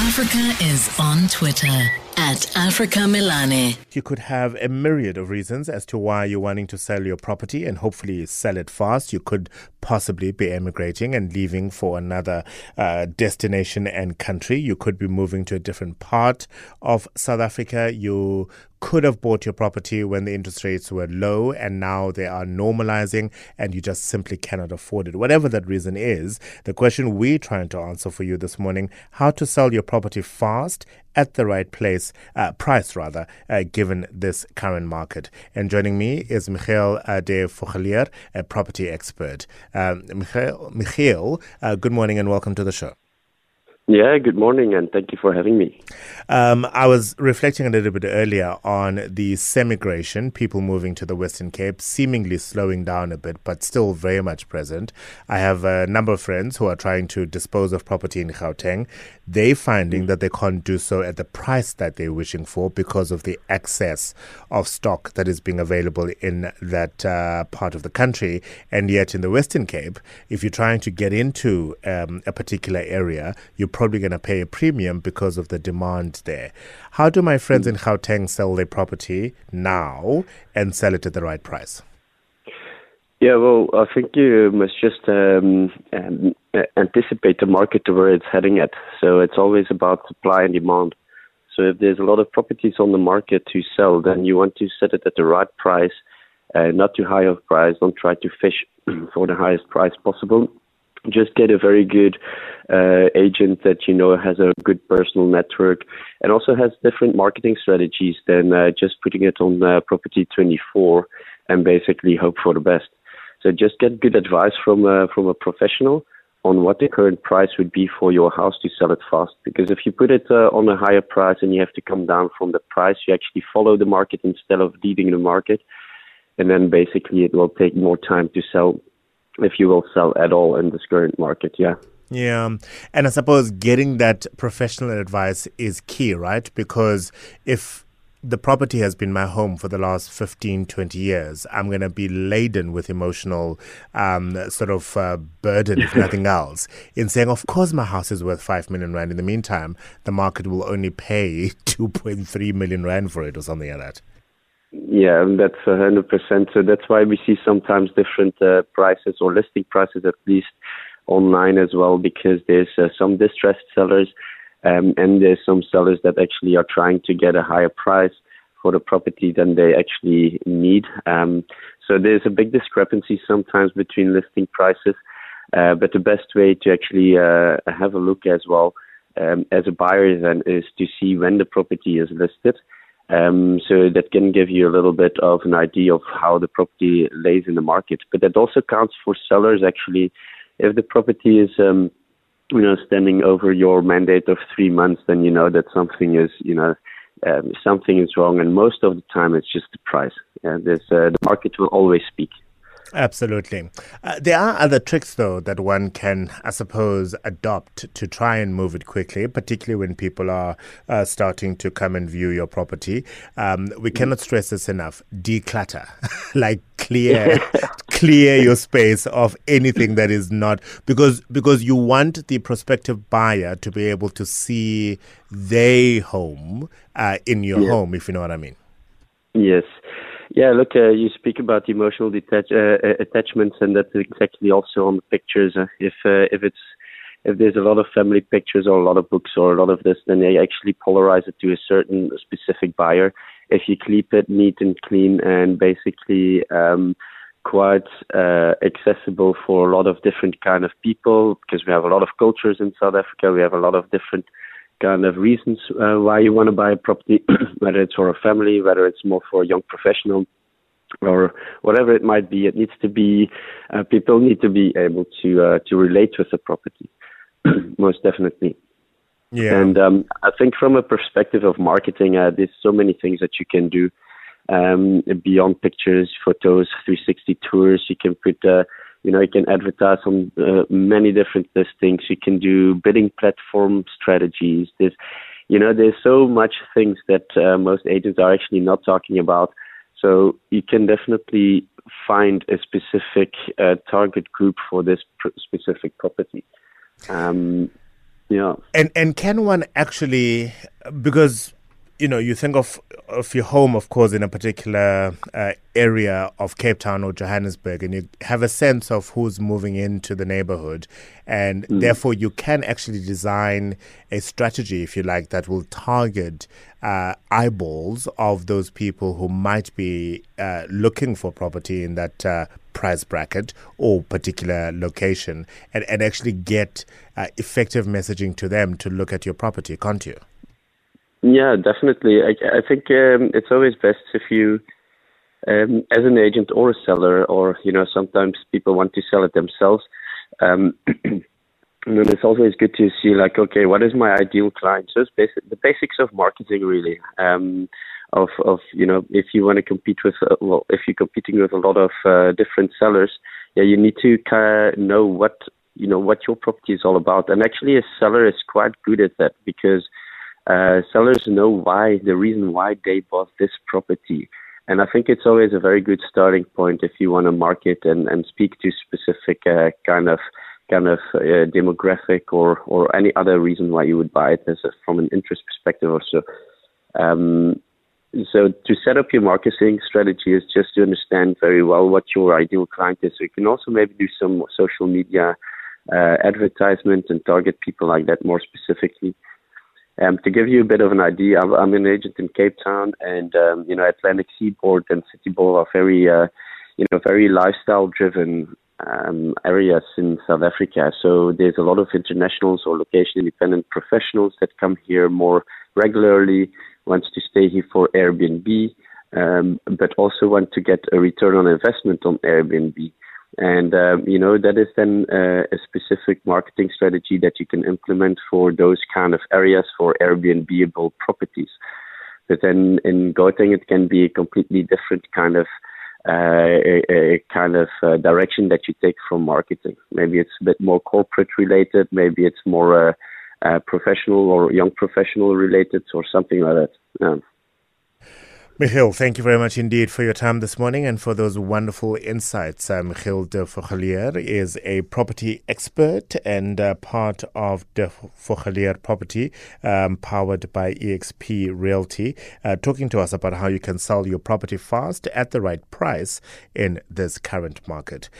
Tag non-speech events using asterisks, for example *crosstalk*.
Africa is on Twitter at Africa Melane. You could have a myriad of reasons as to why you're wanting to sell your property and hopefully sell it fast. You could possibly be emigrating and leaving for another uh, destination and country. You could be moving to a different part of South Africa. You could have bought your property when the interest rates were low and now they are normalizing and you just simply cannot afford it. Whatever that reason is, the question we're trying to answer for you this morning, how to sell your property fast at the right place, uh, price rather, uh, given this current market. And joining me is Michiel uh, de Vogeleer, a property expert. Um, Michiel, Michiel uh, good morning and welcome to the show. Yeah, good morning, and thank you for having me. Um, I was reflecting a little bit earlier on the semigration, people moving to the Western Cape, seemingly slowing down a bit, but still very much present. I have a number of friends who are trying to dispose of property in Gauteng. They're finding that they can't do so at the price that they're wishing for because of the excess of stock that is being available in that uh, part of the country. And yet, in the Western Cape, if you're trying to get into um, a particular area, you probably going to pay a premium because of the demand there. How do my friends in Gauteng sell their property now and sell it at the right price? Yeah, well, I think you must just um, um, anticipate the market to where it's heading at. So it's always about supply and demand. So if there's a lot of properties on the market to sell, then you want to set it at the right price, uh, not too high of price. Don't try to fish *clears throat* for the highest price possible just get a very good uh, agent that you know has a good personal network and also has different marketing strategies than uh, just putting it on uh, property 24 and basically hope for the best. So just get good advice from uh, from a professional on what the current price would be for your house to sell it fast. Because if you put it uh, on a higher price and you have to come down from the price you actually follow the market instead of leading the market. And then basically it will take more time to sell if you will sell at all in this current market. Yeah. Yeah. And I suppose getting that professional advice is key, right? Because if the property has been my home for the last 15, 20 years, I'm going to be laden with emotional um, sort of uh, burden, if *laughs* nothing else, in saying, of course, my house is worth 5 million Rand. In the meantime, the market will only pay *laughs* 2.3 million Rand for it or something like that. Yeah, that's a hundred percent. So that's why we see sometimes different uh, prices or listing prices at least online as well, because there's uh, some distressed sellers, um, and there's some sellers that actually are trying to get a higher price for the property than they actually need. Um, so there's a big discrepancy sometimes between listing prices. Uh, but the best way to actually uh, have a look as well um, as a buyer then is to see when the property is listed um, so that can give you a little bit of an idea of how the property lays in the market. But that also counts for sellers actually. If the property is, um, you know, standing over your mandate of three months, then you know that something is, you know, um, something is wrong. And most of the time, it's just the price. Uh, uh, the market will always speak. Absolutely. Uh, there are other tricks, though, that one can, I suppose, adopt to try and move it quickly, particularly when people are uh, starting to come and view your property. Um, we cannot stress this enough. Declutter, *laughs* like clear, *laughs* clear your space of anything that is not because because you want the prospective buyer to be able to see their home uh, in your yeah. home, if you know what I mean. Yes. Yeah, look, uh, you speak about emotional detach- uh, uh, attachments, and that's exactly also on the pictures. Uh, if uh, if it's if there's a lot of family pictures or a lot of books or a lot of this, then they actually polarize it to a certain specific buyer. If you keep it neat and clean and basically um, quite uh, accessible for a lot of different kind of people, because we have a lot of cultures in South Africa, we have a lot of different kind of reasons uh, why you want to buy a property, *clears throat* whether it's for a family, whether it's more for a young professional, or whatever it might be. It needs to be uh, people need to be able to uh, to relate with the property, *clears throat* most definitely. Yeah. And um, I think from a perspective of marketing, uh, there's so many things that you can do um, beyond pictures, photos, 360 tours. You can put uh, you know, you can advertise on uh, many different listings. You can do bidding platform strategies. There's, you know, there's so much things that uh, most agents are actually not talking about. So you can definitely find a specific uh, target group for this pr- specific property. Um, Yeah. And and can one actually because you know, you think of of your home, of course, in a particular uh, area of Cape Town or Johannesburg, and you have a sense of who's moving into the neighborhood, and mm. therefore you can actually design a strategy, if you like, that will target uh, eyeballs of those people who might be uh, looking for property in that uh, price bracket or particular location, and, and actually get uh, effective messaging to them to look at your property, can't you? Yeah, definitely. I, I think um, it's always best if you, um, as an agent or a seller, or you know, sometimes people want to sell it themselves. Um, and *clears throat* then it's always good to see, like, okay, what is my ideal client? So it's basic, the basics of marketing, really. Um, of of you know, if you want to compete with, uh, well, if you're competing with a lot of uh, different sellers, yeah, you need to kind of know what you know what your property is all about. And actually, a seller is quite good at that because uh, sellers know why, the reason why they bought this property. And I think it's always a very good starting point if you want to market and, and speak to specific uh, kind of kind of uh, demographic or, or any other reason why you would buy it as a, from an interest perspective or so. Um, so to set up your marketing strategy is just to understand very well what your ideal client is. So you can also maybe do some social media uh, advertisement and target people like that more specifically. Um, to give you a bit of an idea, I'm, I'm an agent in Cape Town, and um, you know Atlantic Seaboard and City Bowl are very, uh, you know, very lifestyle-driven um, areas in South Africa. So there's a lot of internationals or location-independent professionals that come here more regularly, wants to stay here for Airbnb, um, but also want to get a return on investment on Airbnb. And, um, you know, that is then uh, a specific marketing strategy that you can implement for those kind of areas for Airbnbable properties. But then in Gauteng, it can be a completely different kind of uh, a, a, kind of uh, direction that you take from marketing. Maybe it's a bit more corporate related. Maybe it's more uh, uh professional or young professional related, or something like that. Yeah. Michiel, thank you very much indeed for your time this morning and for those wonderful insights. Uh, Michiel de Vogeleer is a property expert and uh, part of de Vogeleer Property, um, powered by EXP Realty, uh, talking to us about how you can sell your property fast at the right price in this current market.